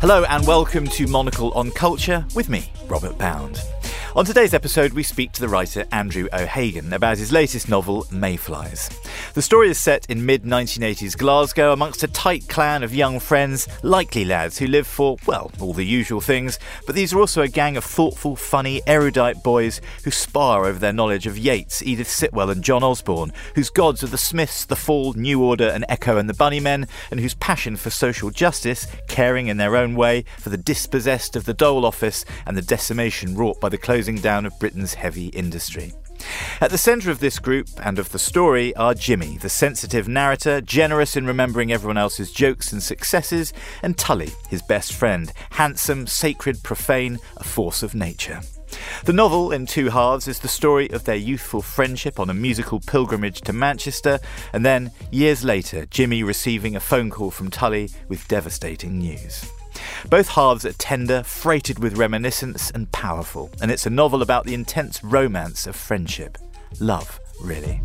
Hello and welcome to Monocle on Culture with me, Robert Bound. On today's episode, we speak to the writer Andrew O'Hagan about his latest novel, Mayflies. The story is set in mid 1980s Glasgow amongst a tight clan of young friends, likely lads who live for, well, all the usual things, but these are also a gang of thoughtful, funny, erudite boys who spar over their knowledge of Yeats, Edith Sitwell, and John Osborne, whose gods are the Smiths, the Fall, New Order, and Echo and the Bunnymen, and whose passion for social justice, caring in their own way for the dispossessed of the dole office, and the decimation wrought by the closing down of Britain's heavy industry. At the centre of this group and of the story are Jimmy, the sensitive narrator, generous in remembering everyone else's jokes and successes, and Tully, his best friend, handsome, sacred, profane, a force of nature. The novel, in two halves, is the story of their youthful friendship on a musical pilgrimage to Manchester, and then, years later, Jimmy receiving a phone call from Tully with devastating news. Both halves are tender, freighted with reminiscence, and powerful, and it's a novel about the intense romance of friendship. Love, really.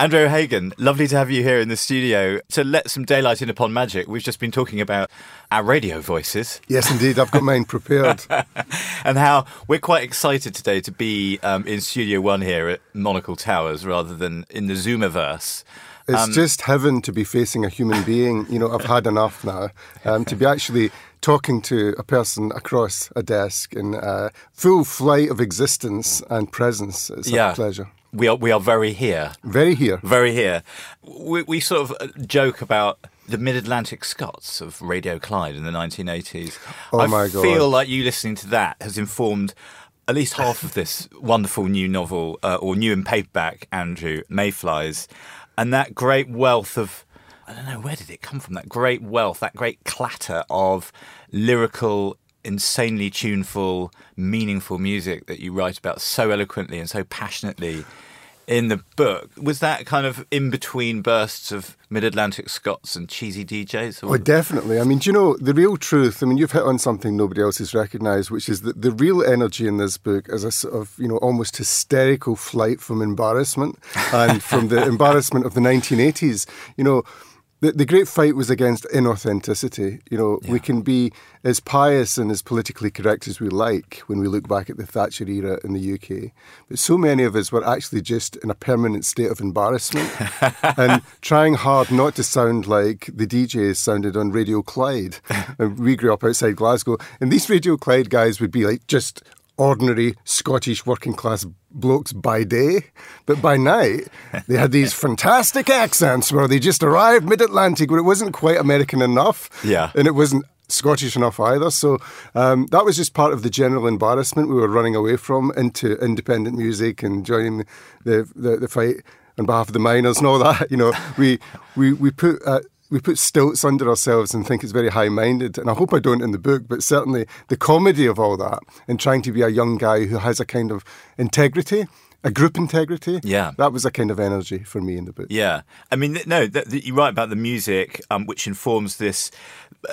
Andrew O'Hagan, lovely to have you here in the studio to let some daylight in upon magic. We've just been talking about our radio voices. Yes, indeed. I've got mine prepared. and how we're quite excited today to be um, in Studio One here at Monocle Towers rather than in the Zoomiverse. It's um, just heaven to be facing a human being. You know, I've had enough now. Um, to be actually talking to a person across a desk in uh, full flight of existence and presence is yeah. a pleasure we are we are very here. Very here. Very here. We, we sort of uh, joke about the Mid Atlantic Scots of Radio Clyde in the 1980s. Oh my God. I feel like you listening to that has informed at least half of this wonderful new novel, uh, or new in paperback, Andrew Mayflies, and that great wealth of. I don't know where did it come from. That great wealth, that great clatter of lyrical insanely tuneful, meaningful music that you write about so eloquently and so passionately in the book. Was that kind of in between bursts of mid Atlantic Scots and cheesy DJs? Or? Oh, definitely. I mean, do you know the real truth? I mean, you've hit on something nobody else has recognised, which is that the real energy in this book is a sort of, you know, almost hysterical flight from embarrassment and from the embarrassment of the 1980s. You know, the, the great fight was against inauthenticity. You know, yeah. we can be as pious and as politically correct as we like when we look back at the Thatcher era in the UK. But so many of us were actually just in a permanent state of embarrassment and trying hard not to sound like the DJs sounded on Radio Clyde. and uh, we grew up outside Glasgow, and these Radio Clyde guys would be like just ordinary Scottish working class blokes by day, but by night they had these fantastic accents where they just arrived mid Atlantic, but it wasn't quite American enough. Yeah. And it wasn't Scottish enough either. So um, that was just part of the general embarrassment we were running away from into independent music and joining the, the, the fight on behalf of the miners and all that. You know, we, we, we put. Uh, we put stilts under ourselves and think it's very high minded. And I hope I don't in the book, but certainly the comedy of all that and trying to be a young guy who has a kind of integrity a group integrity. Yeah, that was a kind of energy for me in the book. Yeah, I mean, no, you write about the music, um, which informs this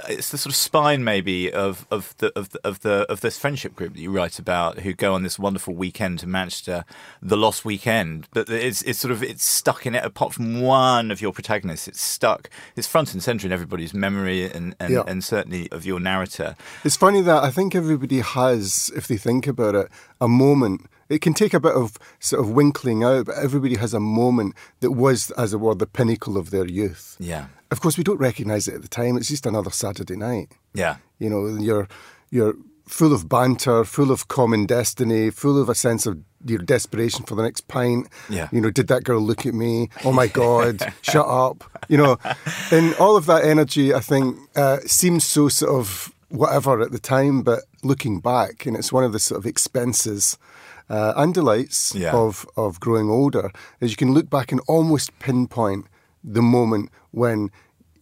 it's the sort of spine maybe of of the of the, of the of this friendship group that you write about who go on this wonderful weekend to Manchester, the lost weekend. But it's it's sort of it's stuck in it. Apart from one of your protagonists, it's stuck. It's front and center in everybody's memory and and, yeah. and certainly of your narrator. It's funny that I think everybody has, if they think about it, a moment. It can take a bit of sort of winkling out, but everybody has a moment that was, as it were, the pinnacle of their youth. Yeah. Of course, we don't recognise it at the time. It's just another Saturday night. Yeah. You know, you're you're full of banter, full of common destiny, full of a sense of your desperation for the next pint. Yeah. You know, did that girl look at me? Oh my God, shut up. You know, and all of that energy, I think, uh, seems so sort of whatever at the time, but looking back, and it's one of the sort of expenses uh, and delights yeah. of, of growing older, is you can look back and almost pinpoint the moment when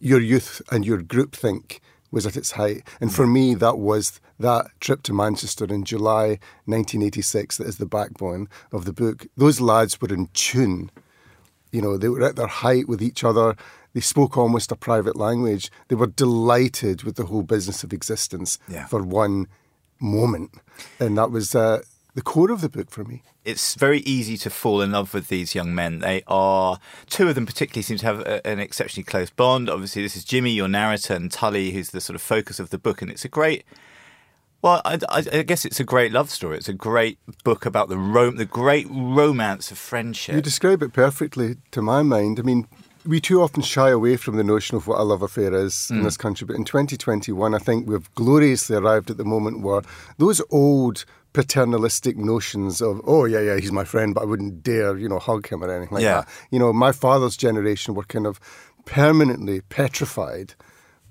your youth and your groupthink was at its height. And for me, that was that trip to Manchester in July 1986 that is the backbone of the book. Those lads were in tune. You know, they were at their height with each other. they spoke almost a private language. They were delighted with the whole business of existence Yeah. for one moment. And that was uh, the core of the book for me. it's very easy to fall in love with these young men. They are two of them particularly seem to have a, an exceptionally close bond. Obviously, this is Jimmy, your narrator, and Tully, who's the sort of focus of the book, and it's a great. Well, I, I, I guess it's a great love story. It's a great book about the rom- the great romance of friendship. You describe it perfectly to my mind. I mean, we too often shy away from the notion of what a love affair is in mm. this country. But in 2021, I think we've gloriously arrived at the moment where those old paternalistic notions of, oh, yeah, yeah, he's my friend, but I wouldn't dare, you know, hug him or anything like Yeah. that. You know, my father's generation were kind of permanently petrified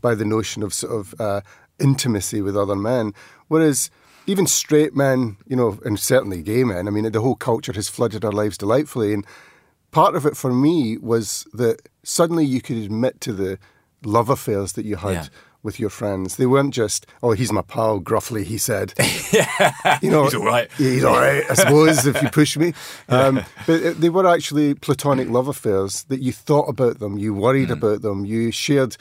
by the notion of sort of uh, intimacy with other men. Whereas even straight men, you know, and certainly gay men, I mean, the whole culture has flooded our lives delightfully. And part of it for me was that suddenly you could admit to the love affairs that you had Yeah. With your friends. They weren't just, oh, he's my pal, gruffly, he said. yeah, You know, He's all right. He's all right, I suppose, if you push me. Um, but they were actually platonic love affairs that you thought about them, you worried Mm. about them, you shared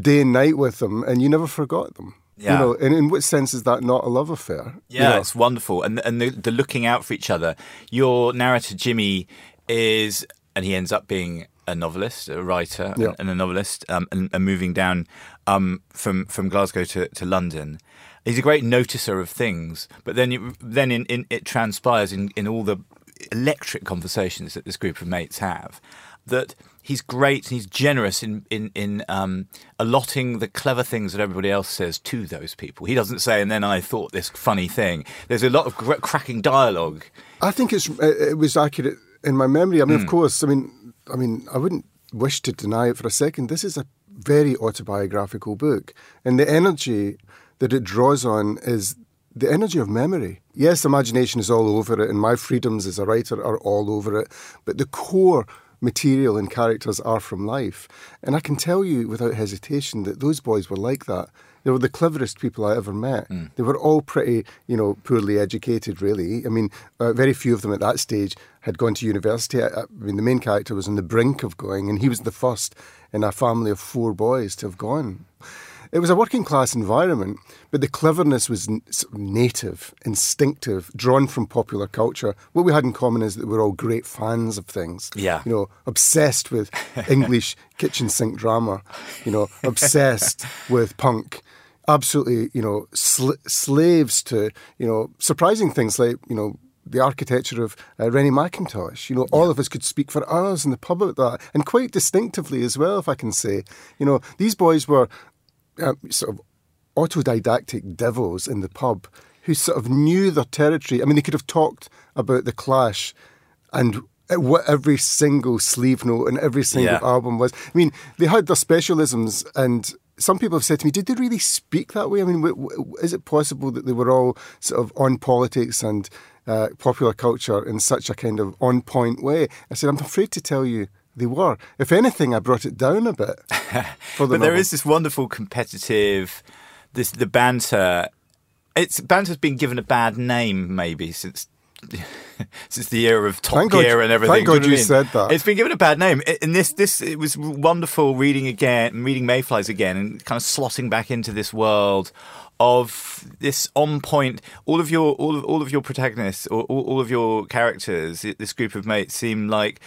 day and night with them, and you never forgot them. Yeah. You know, and in what sense is that not a love affair? You Yeah, know? it's wonderful, and and the, the looking out for each other. Your narrator Jimmy is, and he ends up being a novelist, a writer, Yeah. and, and a novelist, um, and, and moving down um, from from Glasgow to, to London. He's a great noticer of things, but then you, then in, in it transpires in, in all the electric conversations that this group of mates have that he's great and he's generous in in in um, allotting the clever things that everybody else says to those people. He doesn't say, "And then I thought this funny thing." There's a lot of gr- cracking dialogue. I think it's it it was accurate in my memory. I mean, Hmm. of course, I mean, I mean, I wouldn't wish to deny it for a second. This is a very autobiographical book, and the energy that it draws on is the energy of memory. Yes, imagination is all over it, and my freedoms as a writer are all over it, but the core material and characters are from life. And I can tell you without hesitation that those boys were like that. They were the cleverest people I ever met. They were all pretty, you know, poorly educated, really. I mean, uh, very few of them at that stage had gone to university. I, I mean, the main character was on the brink of going, and he was the first in a family of four boys to have gone. It was a working class environment, but the cleverness was n- sort of native, instinctive, drawn from popular culture. What we had in common is that we were all great fans of things. Yeah. You know, obsessed with English kitchen sink drama, you know, obsessed with punk. Absolutely, you know, sl- slaves to, you know, surprising things like, you know, the architecture of uh, Rennie Mackintosh. You know, all of us could speak for hours in the pub about that, and quite distinctively as well, if I can say. You know, these boys were uh, sort of autodidactic devils in the pub who sort of knew their territory. I mean, they could have talked about the Clash and what every single sleeve note and every single Yeah. album was. I mean, they had their specialisms, and some people have said to me, "Did they really speak that way?" I mean, w- w- is it possible that they were all sort of on politics and uh, popular culture in such a kind of on point way? I said, "I'm afraid to tell you." They were. If anything, I brought it down a bit. For But them there this wonderful competitive, this the banter. It's banter's been given a bad name maybe since. Since the era of Top Thank God- Gear and everything, thank God you mean? said that. It's been given a bad name. And this, this, it was wonderful reading again, reading Mayflies again, and kind of slotting back into this world of this on point. All of your, all of, all of your protagonists, or all, all of your characters, this group of mates seem like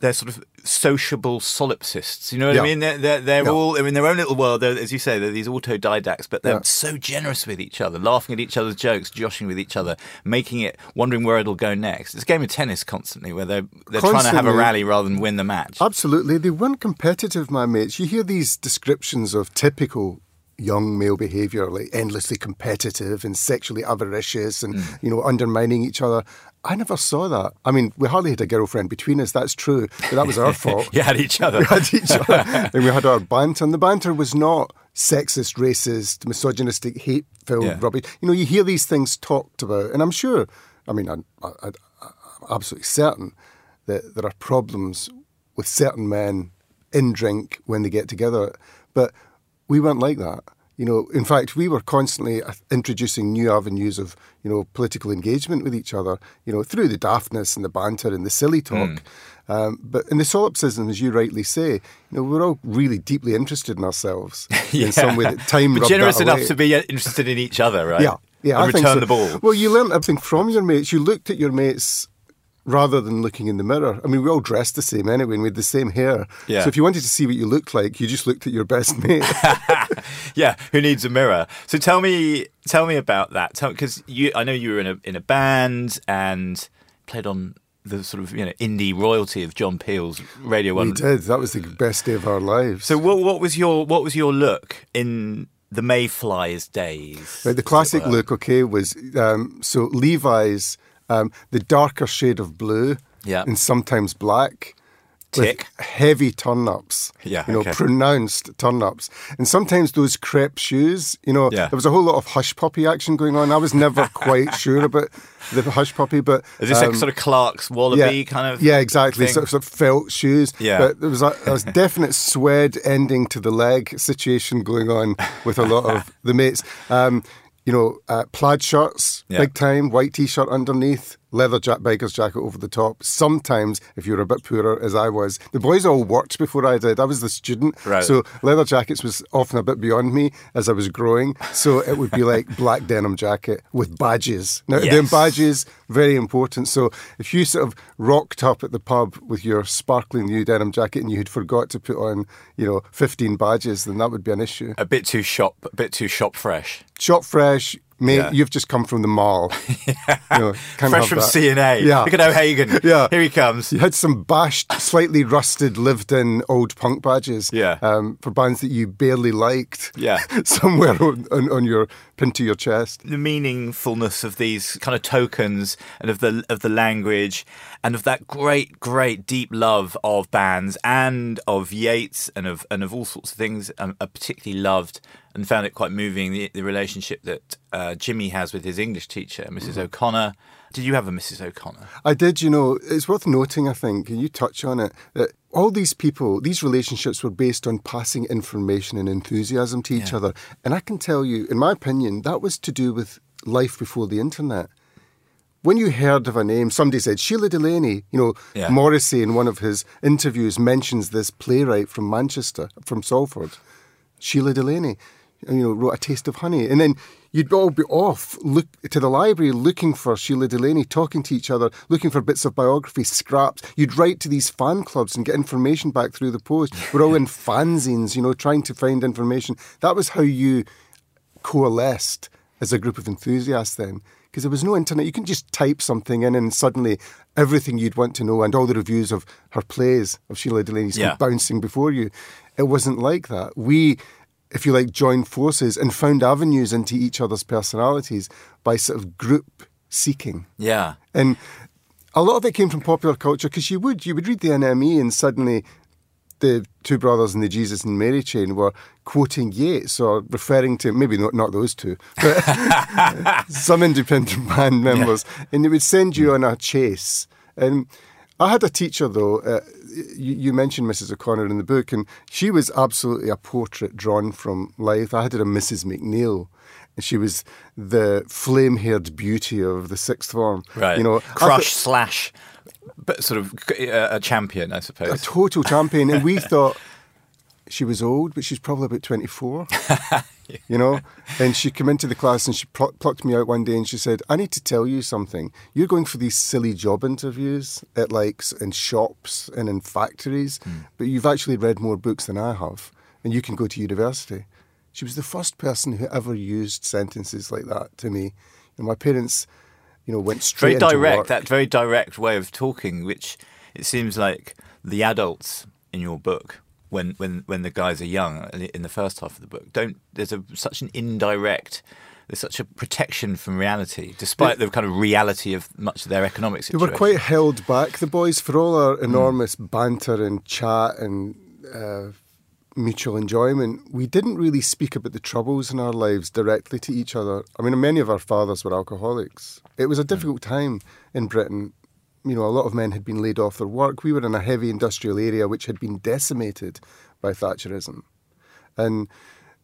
they're sort of sociable solipsists. You know what I mean? They're, they're, they're Yeah. all in their own little world. They're, as you say, they're these autodidacts, but they're Yeah. so generous with each other, laughing at each other's jokes, joshing with each other, making it, wondering where it'll go next. It's a game of tennis constantly, where they're they're trying to have a rally rather than win the match. Absolutely. They weren't competitive, my mates. You hear these descriptions of typical young male behaviour, like endlessly competitive and sexually avaricious and, Mm. you know, undermining each other. I never saw that. I mean, we hardly had a girlfriend between us, that's true, but that was our fault. You had each other. We had each other. and we had our banter. And the banter was not sexist, racist, misogynistic, hate filled Yeah. rubbish. You know, you hear these things talked about. And I'm sure, I mean, I, I, I'm absolutely certain that there are problems with certain men in drink when they get together. But we weren't like that. You know, in fact, we were constantly uh, introducing new avenues of, you know, political engagement with each other, you know, through the daftness and the banter and the silly talk. Mm. Um, but in the solipsism, as you rightly say, you know, we're all really deeply interested in ourselves yeah. in some way. That time, but generous enough to be interested in each other, right? Yeah, yeah. And I return so. the ball. Well, you learned everything from your mates. You looked at your mates rather than looking in the mirror. I mean, we all dressed the same anyway, and we had the same hair. Yeah. So if you wanted to see what you looked like, you just looked at your best mate. yeah, who needs a mirror? So tell me, tell me about that. Because you, I know you were in a in a band and played on the sort of you know indie royalty of John Peel's Radio One. We did. That was the best day of our lives. So what what was your what was your look in the Mayflies days? Right, the classic look, okay, was um, so Levi's, um, the darker shade of blue, yeah, and sometimes black. Tick. heavy turn ups. Yeah. You know, okay. pronounced turn ups. And sometimes those crepe shoes, you know, yeah. there was a whole lot of hush puppy action going on. I was never quite sure about the hush puppy, but. Is this um, like sort of Clarks Wallabee yeah, kind of. Yeah, exactly. Sort of, sort of felt shoes. Yeah. But there was a, there was definite swed ending to the leg situation going on with a lot of the mates. Um, you know, uh, plaid shirts, Yeah. big time, white t shirt underneath, leather jack- biker's jacket over the top. Sometimes, if you were a bit poorer, as I was, the boys all worked before I did. I was the student. Right. So leather jackets was often a bit beyond me as I was growing. So it would be like black denim jacket with badges. Now, Yes. the badges, very important. So if you sort of rocked up at the pub with your sparkling new denim jacket and you had forgot to put on, you know, 15 badges, then that would be an issue. A bit too shop, a bit too shop fresh. Shop fresh, mate, Yeah. you've just come from the mall. You know, Fresh from that. C&A. Yeah. Look at O'Hagan. Yeah. Here he comes. You had some bashed, slightly rusted, lived in old punk badges Yeah. um, for bands that you barely liked. Yeah. Somewhere on, on, on your, pinned to your chest. the meaningfulness of these kind of tokens and of the of the language and of that great great deep love of bands and of Yeats and of and of all sorts of things um, I particularly loved and found it quite moving the, the relationship that uh, Jimmy has with his English teacher Mrs O'Connor did you have a Mrs O'Connor I did, you know, it's worth noting, I think, and you touch on it, that all these people, these relationships were based on passing information and enthusiasm to each Yeah. other. And I can tell you, in my opinion, that was to do with life before the internet. When you heard of a name, somebody said Shelagh Delaney. You know, Yeah. Morrissey in one of his interviews mentions this playwright from Manchester, from Salford, Shelagh Delaney. You know, wrote A Taste of Honey, and then you'd all be off look to the library looking for Shelagh Delaney, talking to each other, looking for bits of biography, scraps. You'd write to these fan clubs and get information back through the post. We're all in fanzines, you know, trying to find information. That was how you coalesced as a group of enthusiasts then. Because there was no internet. You couldn't just type something in and suddenly everything you'd want to know and all the reviews of her plays, of Shelagh Delaney's, Yeah. bouncing before you. It wasn't like that. We, if you like, joined forces and found avenues into each other's personalities by sort of group seeking. yeah And a lot of it came from popular culture because you would you would read the NME and suddenly the two brothers in the Jesus and Mary chain were quoting Yeats or referring to maybe not not those two, but some independent band members, and they would send you on a chase. And I had a teacher though. Uh, you, you mentioned Mrs. O'Connor in the book, and she was absolutely a portrait drawn from life. I had her a Mrs. McNeil. And she was the flame-haired beauty of the sixth form. right You know, crush slash but sort of uh, a champion I suppose a total champion. And we thought she was old, but she's probably about 24, you know? And she came into the class and she pl- plucked me out one day and she said, I need to tell you something. You're going for these silly job interviews at like in shops and in factories, hmm. but you've actually read more books than I have and you can go to university. She was the first person who ever used sentences like that to me. And my parents, you know, went straight very direct work. that very direct way of talking which it seems like the adults in your book when when when the guys are young in the first half of the book don't there's a such an indirect there's such a protection from reality despite the kind of reality of much of their economic They situation were quite held back, the boys, for all Hmm. our enormous banter and chat and uh, mutual enjoyment. We didn't really speak about the troubles in our lives directly to each other. I mean, many of our fathers were alcoholics. It was a difficult time in Britain. You know, a lot of men had been laid off their work. We were in a heavy industrial area which had been decimated by Thatcherism. And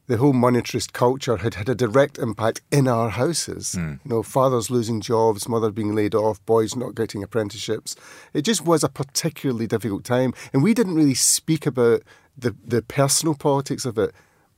the whole monetarist culture had had a direct impact in our houses. Mm. You know, fathers losing jobs, mother being laid off, boys not getting apprenticeships. It just was a particularly difficult time, and we didn't really speak about the the personal politics of it.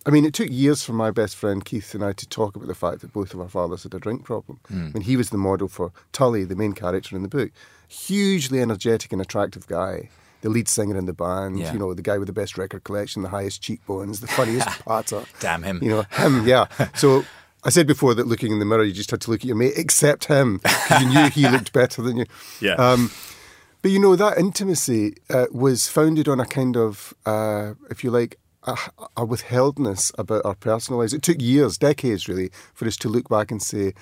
I mean, it took years for my best friend Keith and I to talk about the fact that both of our fathers had a drink problem. Mm. I mean, he was the model for Tully, the main character in the book. Hugely energetic and attractive guy the lead singer in the band, Yeah. you know, the guy with the best record collection, the highest cheekbones, the funniest patter. Damn him. You know, him, yeah. So I said before that looking in the mirror, you just had to look at your mate, except him, because you knew he looked better than you. Yeah. Um, but you know, that intimacy uh, was founded on a kind of, uh, if you like, a, a withheldness about our personal lives. It took years, decades really, for us to look back and say,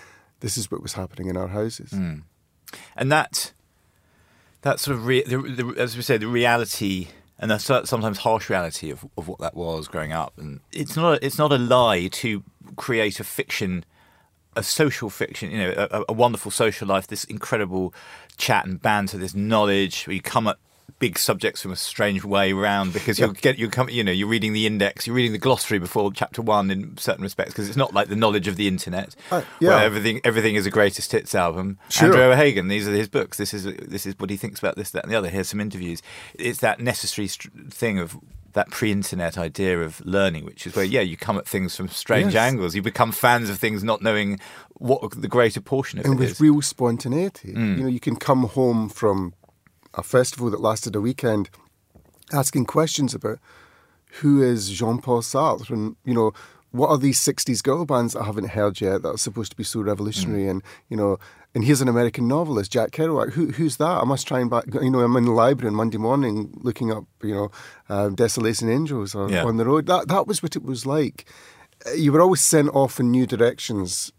this is what was happening in our houses. Mm. and that that sort of re- the, the, as we say the reality and the sometimes harsh reality of, of what that was growing up. And it's not a, it's not a lie to create a fiction a social fiction you know a, a wonderful social life this incredible chat and banter this knowledge where you come at big subjects from a strange way round because you'll get you come you know you're reading the index you're reading the glossary before chapter one in certain respects because it's not like the knowledge of the internet Uh, yeah. where everything everything is a greatest hits album Sure. Andrew O'Hagan these are his books this is this is what he thinks about this that and the other here's some interviews it's that necessary st- thing of that pre-internet idea of learning which is where yeah you come at things from strange Yes. angles you become fans of things not knowing what the greater portion of and it with real spontaneity. You know, you can come home from a festival that lasted a weekend asking questions about who is Jean Paul Sartre and, you know, what are these 60s girl bands that I haven't heard yet that are supposed to be so revolutionary? And, you know, and here's an American novelist, Jack Kerouac. Who, who's that? I must try and back, you know, I'm in the library on Monday morning looking up, you know, uh, Desolation Angels or Yeah. on the road. That, that was what it was like. You were always sent off in new directions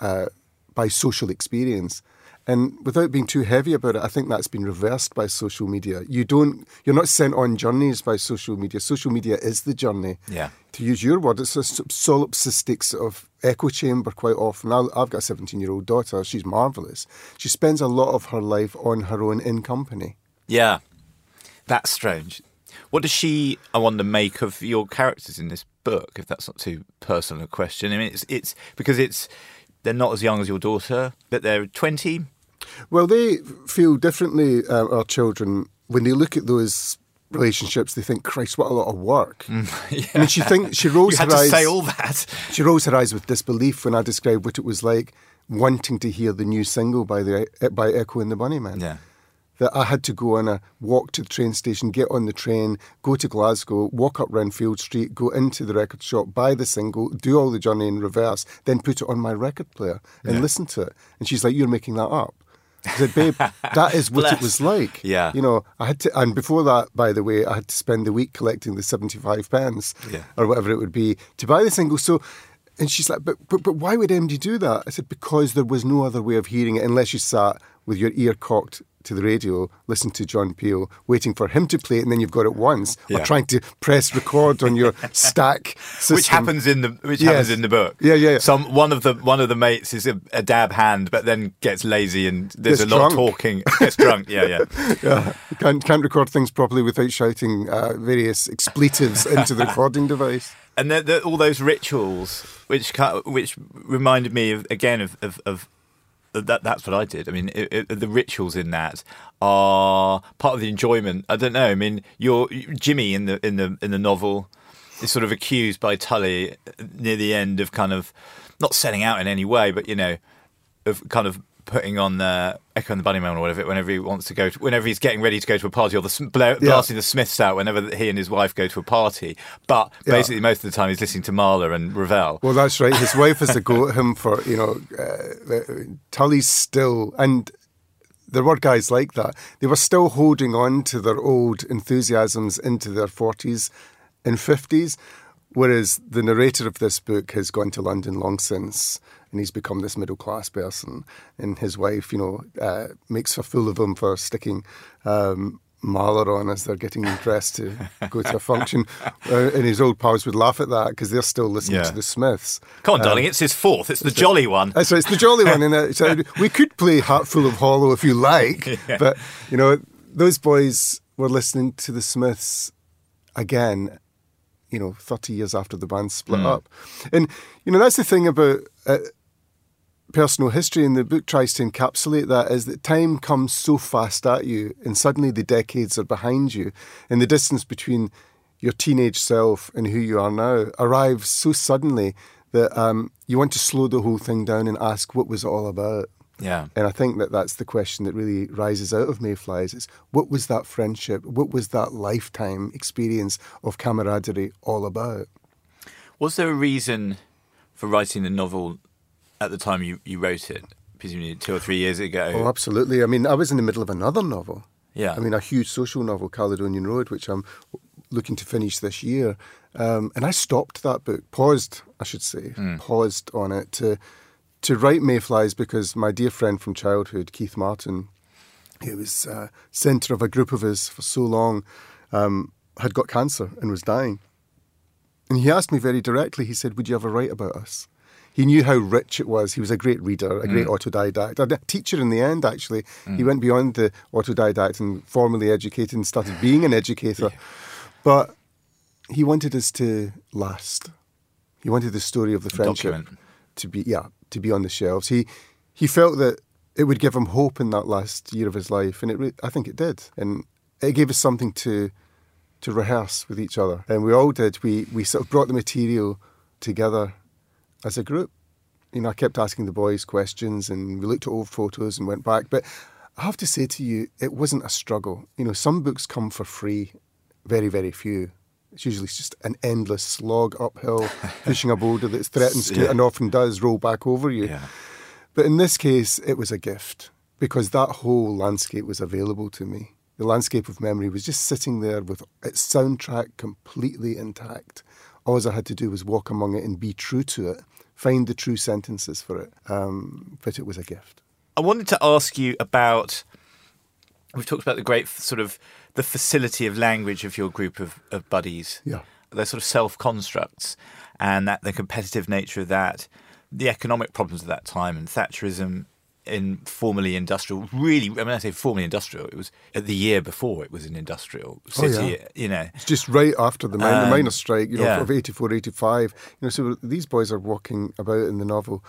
uh, by social experience. And without being too heavy about it, I think that's been reversed by social media. You don't, you're not sent on journeys by social media. Social media is the journey. Yeah. To use your word, it's a solipsistic sort of echo chamber quite often. I- I've got a 17 year old daughter. She's marvelous. She spends a lot of her life on her own in company. Yeah, that's strange. What does she, I wonder, make of your characters in this book? If that's not too personal a question, I mean, it's it's because it's they're not as young as your daughter, but they're twenty. Well, they feel differently, uh, our children, when they look at those relationships, they think, Christ, what a lot of work. yeah. I mean, she thinks she rolls You had her to eyes. say all that. She rolls her eyes with disbelief when I described what it was like wanting to hear the new single by the by Echo and the Bunnymen. Yeah. That I had to go on a walk to the train station, get on the train, go to Glasgow, walk up Renfield Street, go into the record shop, buy the single, do all the journey in reverse, then put it on my record player and Yeah. listen to it. And she's like, "You're making that up." I said, "Babe, that is what it was like." Yeah. You know, I had to, and before that, by the way, I had to spend the week collecting the seventy-five pence Yeah. or whatever it would be to buy the single. So, and she's like, but, but, but why would MD do that? I said, because there was no other way of hearing it unless you sat with your ear cocked to the radio, listening to John Peel, waiting for him to play it, and then you've got it once, Yeah. or trying to press record on your stack system. Which happens in the which Yes. happens in the book. Yeah, yeah, yeah. Some one of the one of the mates is a, a dab hand, but then gets lazy and there's Gets a lot of talking. Gets drunk. Yeah, yeah. Yeah, can't, can't record things properly without shouting uh, various expletives into the recording device. and there, all those rituals, which which reminded me of again of of, of that. That's what I did. I mean, it, it, the rituals in that are part of the enjoyment. I don't know. I mean, you're Jimmy in the in the in the novel is sort of accused by Tully near the end of kind of not setting out in any way, but you know, of kind of putting on the Echo and the Bunnymen or whatever whenever he wants to go to, whenever he's getting ready to go to a party or the bla- blasting the Smiths out whenever he and his wife go to a party. But Yeah. basically, most of the time he's listening to Mahler and Ravel. Well, that's right. His wife has to go at him for, you know, uh, Tully's still, and there were guys like that. They were still holding on to their old enthusiasms into their 40s and 50s, whereas the narrator of this book has gone to London long since and he's become this middle class person. And his wife, you know, uh, makes a fool of him for sticking. Um, Mahler on as they're getting dressed to go to a function, uh, and his old pals would laugh at that because they're still listening Yeah. to the Smiths. Come on, darling, it's his fourth. It's the jolly one. Uh, so it's the jolly one, and uh, so we could play "Hatful of Hollow" if you like, but you know those boys were listening to the Smiths again. You know, 30 years after the band split up. And, you know, that's the thing about uh, personal history, and the book tries to encapsulate that, is that time comes so fast at you, and suddenly the decades are behind you, and the distance between your teenage self and who you are now arrives so suddenly that um, you want to slow the whole thing down and ask what was it all about. Yeah. And I think that that's the question that really rises out of Mayflies is what was that friendship? What was that lifetime experience of camaraderie all about? Was there a reason for writing the novel at the time you, you wrote it, presumably two or three years ago? Oh, absolutely. I mean, I was in the middle of another novel. Yeah. I mean, a huge social novel, Caledonian Road, which I'm looking to finish this year. Um, and I stopped that book, paused, I should say, paused on it to to write Mayflies because my dear friend from childhood, Keith Martin, who was uh, centre of a group of us for so long, um, had got cancer and was dying. And he asked me very directly, he said, Would you ever write about us? He knew how rich it was. He was a great reader, a great autodidact, a teacher in the end, actually. He went beyond the autodidact and formally educated and started being an educator. But he wanted us to last. He wanted the story of the friendship Document. to be, yeah, to be on the shelves. He he felt that it would give him hope in that last year of his life, and it I think it did, and it gave us something to to rehearse with each other, and we all did. We we sort of brought the material together as a group. You know, I kept asking the boys questions, and we looked at old photos and went back. But I have to say to you, it wasn't a struggle. You know, some books come for free, very very few. It's usually just an endless slog uphill, pushing a boulder that threatens to, Yeah. and often does, roll back over you. Yeah. But in this case, it was a gift because that whole landscape was available to me. The landscape of memory was just sitting there with its soundtrack completely intact. All I had to do was walk among it and be true to it, find the true sentences for it. Um, but it was a gift. I wanted to ask you about. We've talked about the great sort of the facility of language of your group of, of buddies. Yeah. They're sort of self constructs, and that the competitive nature of that, the economic problems of that time, and Thatcherism in formerly industrial. Really, I mean, I say formerly industrial. It was the year before it was an industrial Oh, yeah. city. You know, It's just right after the, min- the Um, miners' strike, you know, yeah. of 84, 85. You know, so these boys are walking about in the novel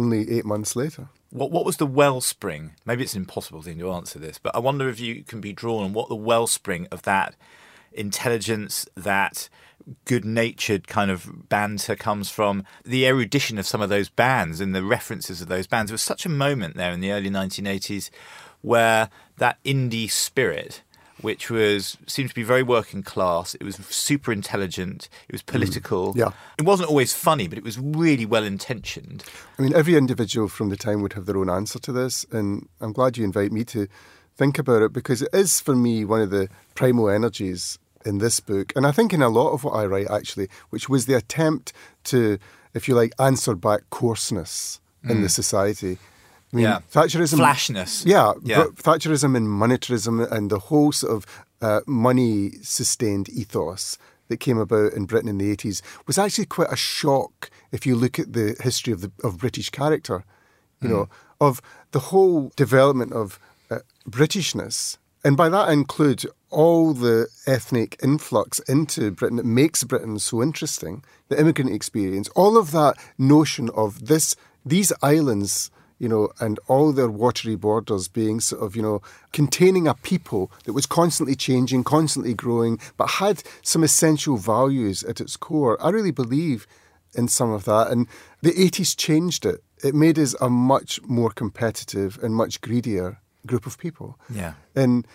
only eight months later. What what was the wellspring? Maybe it's an impossible thing to answer this, but I wonder if you can be drawn on what the wellspring of that intelligence, that good-natured kind of banter comes from. The erudition of some of those bands and the references of those bands. There was such a moment there in the early 1980s where that indie spirit which was seemed to be very working class. It was super intelligent. It was mm. political. yeah. It wasn't always funny, but it was really well intentioned. I mean, every individual from the time would have their own answer to this, and I'm glad you invite me to think about it because it is, for me, one of the primal energies in this book, and I think in a lot of what I write, actually, which was the attempt to, if you like, answer back coarseness in the mm. society. I mean, Yeah. Thatcherism. Flashness. Yeah, Yeah. Thatcherism and monetarism and the whole sort of uh, money sustained ethos that came about in Britain in the 80s was actually quite a shock if you look at the history of, the, of British character, you know, of the whole development of uh, Britishness. And by that I include all the ethnic influx into Britain that makes Britain so interesting, the immigrant experience, all of that notion of this, these islands you know, and all their watery borders being sort of, you know, containing a people that was constantly changing, constantly growing, but had some essential values at its core. I really believe in some of that. And the 80s changed it. It made us a much more competitive and much greedier group of people. Yeah. And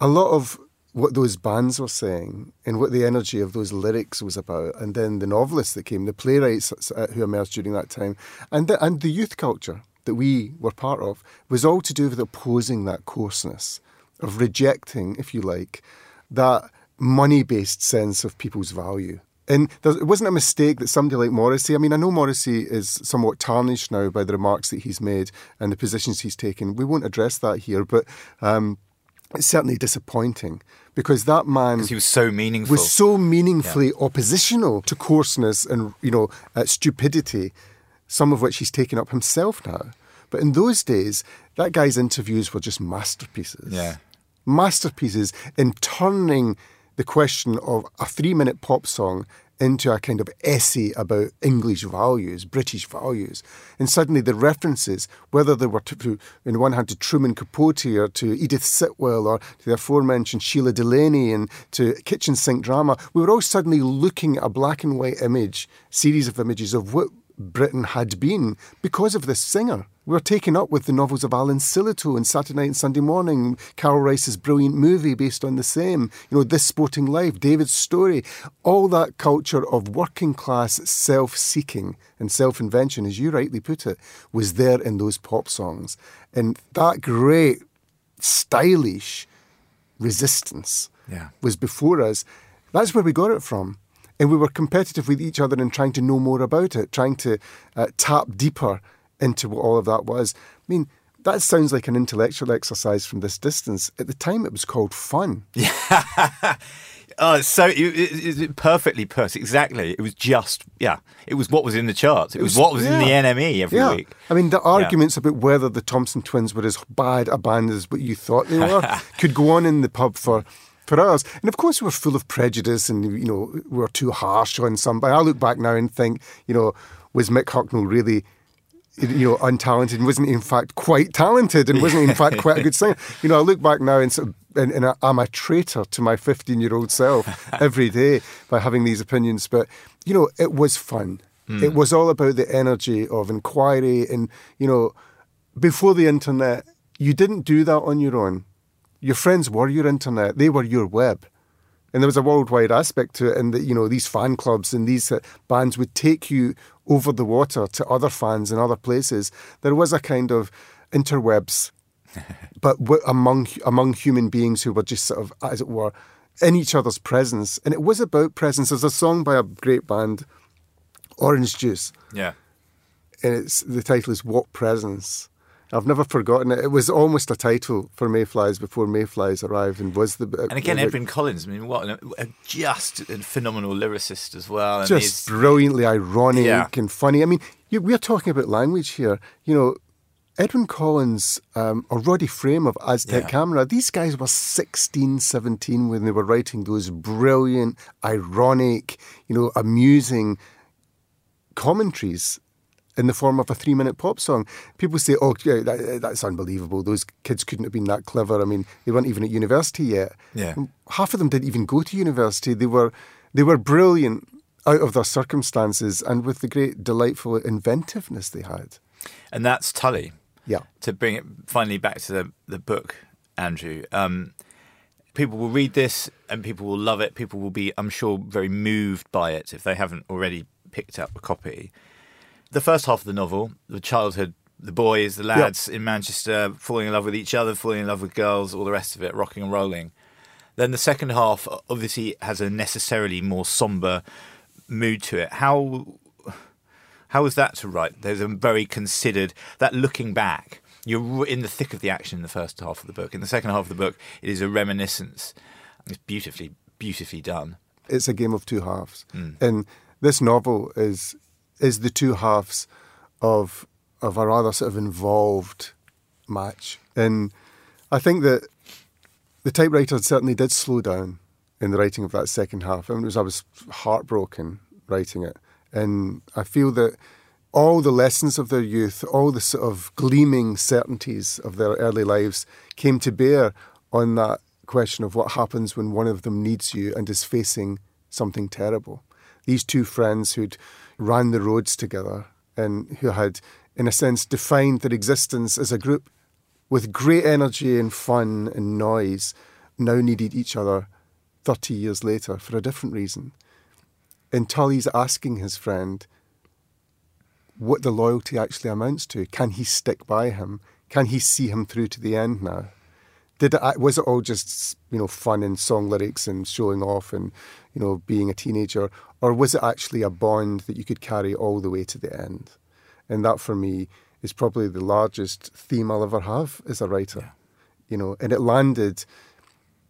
a lot of what those bands were saying and what the energy of those lyrics was about, and then the novelists that came, the playwrights who emerged during that time, and the, and the youth culture that we were part of was all to do with opposing that coarseness, of rejecting, if you like, that money based sense of people's value. And there, it wasn't a mistake that somebody like Morrissey, I mean, I know Morrissey is somewhat tarnished now by the remarks that he's made and the positions he's taken. We won't address that here, but um, it's certainly disappointing because that man he was so meaningful. was so meaningfully oppositional to coarseness and you know uh, stupidity, some of which he's taken up himself now. But in those days, that guy's interviews were just masterpieces. Yeah. masterpieces in turning the question of a three-minute pop song into a kind of essay about English values, British values. And suddenly the references, whether they were to, in one hand to Truman Capote or to Edith Sitwell or to the aforementioned Shelagh Delaney and to kitchen sink drama, we were all suddenly looking at a black and white image, series of images of what Britain had been because of this singer. We were taken up with the novels of Alan Sillitoe and Saturday Night and Sunday Morning, Karel Reisz's brilliant movie based on the same, you know, This Sporting Life, David Storey's, all that culture of working class self seeking and self invention, as you rightly put it, was there in those pop songs. And that great, stylish resistance Yeah. was before us. That's where we got it from. And we were competitive with each other and trying to know more about it, trying to uh, tap deeper into what all of that was. I mean, that sounds like an intellectual exercise from this distance. At the time, it was called fun. Oh, it's so it, it, it perfectly put. Exactly. It was just yeah. It was what was in the charts. It, was, what was in the. NME every yeah. week. I mean, the arguments about whether the Thompson twins were as bad a band as what you thought they were could go on in the pub for. For us, and of course, we were full of prejudice, and you know, we were too harsh on somebody. I look back now and think, you know, was Mick Hucknall really you know, untalented and wasn't in fact quite talented and wasn't in fact quite a good singer. You know, I look back now and, sort of, and, and I'm a traitor to my 15 year old self every day by having these opinions. But, you know, it was fun. Hmm. It was all about the energy of inquiry. And, you know, before the internet, you didn't do that on your own. Your friends were your internet, they were your web. And there was a worldwide aspect to it, and that you know these fan clubs and these uh, bands would take you over the water to other fans in other places. There was a kind of interwebs, but w- among among human beings who were just sort of, as it were, in each other's presence. And it was about presence. There's a song by a great band, Orange Juice, Yeah. and it's the title is "What Presence." I've never forgotten it. It was almost a title for Mayflies before Mayflies arrived, and was the And again, the- Edwyn Collins. I mean, what an, a just a phenomenal lyricist as well. And just brilliantly ironic Yeah. and funny. I mean, you, we're talking about language here. You know, Edwyn Collins um, or Roddy Frame of Aztec Yeah. Camera, these guys were 16, 17 when they were writing those brilliant, ironic, you know, amusing commentaries in the form of a three minute pop song. People say, oh, yeah, that, that's unbelievable. Those kids couldn't have been that clever. I mean, they weren't even at university yet. Yeah. Half of them didn't even go to university. They were, they were brilliant out of their circumstances and with the great delightful inventiveness they had. and that's Tully. Yeah. to bring it finally back to the, the book, Andrew, um, people will read this and people will love it. People will be, I'm sure, very moved by it if they haven't already picked up a copy. The first half of the novel, the childhood, the boys, the lads in Manchester falling in love with each other, falling in love with girls, all the rest of it, rocking and rolling. Then the second half obviously has a necessarily more somber mood to it. How how was that to write? There's a very considered that looking back. You're in the thick of the action in the first half of the book. In the second half of the book, it is a reminiscence. It's beautifully, beautifully done. It's a game of two halves. Mm. And this novel is is the two halves of of a rather sort of involved match. And I think that the typewriter certainly did slow down in the writing of that second half. I mean, was, I was heartbroken writing it. And I feel that all the lessons of their youth, all the sort of gleaming certainties of their early lives came to bear on that question of what happens when one of them needs you and is facing something terrible. These two friends who'd ran the roads together and who had, in a sense, defined their existence as a group with great energy and fun and noise, now needed each other 30 years later for a different reason. And Tully's asking his friend what the loyalty actually amounts to. Can he stick by him? Can he see him through to the end now? Did it, was it all just you know fun and song lyrics and showing off and you know being a teenager, or was it actually a bond that you could carry all the way to the end? And that for me is probably the largest theme I'll ever have as a writer. You know, and it landed,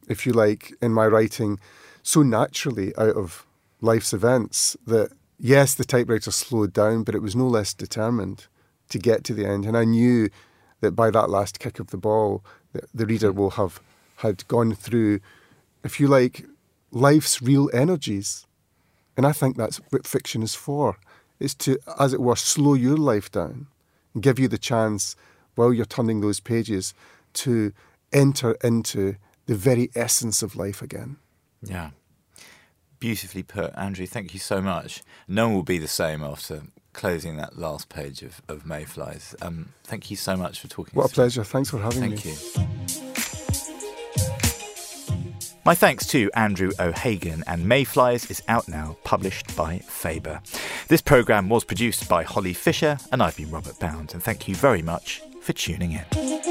if you like, in my writing so naturally out of life's events that yes, the typewriter slowed down, but it was no less determined to get to the end. And I knew that by that last kick of the ball, the, the reader mm. will have had gone through, if you like, life's real energies And I think that's what fiction is for. It's to, as it were, slow your life down and give you the chance, while you're turning those pages, to enter into the very essence of life again. Yeah. Beautifully put, Andrew. Thank you so much. No one will be the same after closing that last page of, of Mayflies. Um, thank you so much for talking. What a pleasure. Thanks for having thank me. Thank you. My thanks to Andrew O'Hagan, and Mayflies is out now, published by Faber. This programme was produced by Holly Fisher, and I've been Robert Bound, and thank you very much for tuning in.